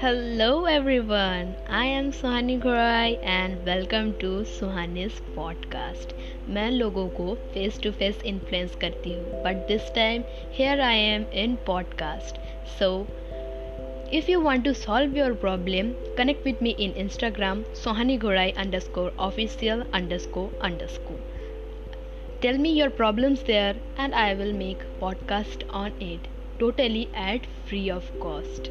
Hello everyone, I am Suhani Ghorai and welcome to Suhani's podcast मैं लोगों को face to face influence करती हूँ but this time here I am in podcast so if you want to solve your problem connect with me in Instagram Suhani Ghorai underscore official underscore underscore tell me your problems there and I will make podcast on it totally at free of cost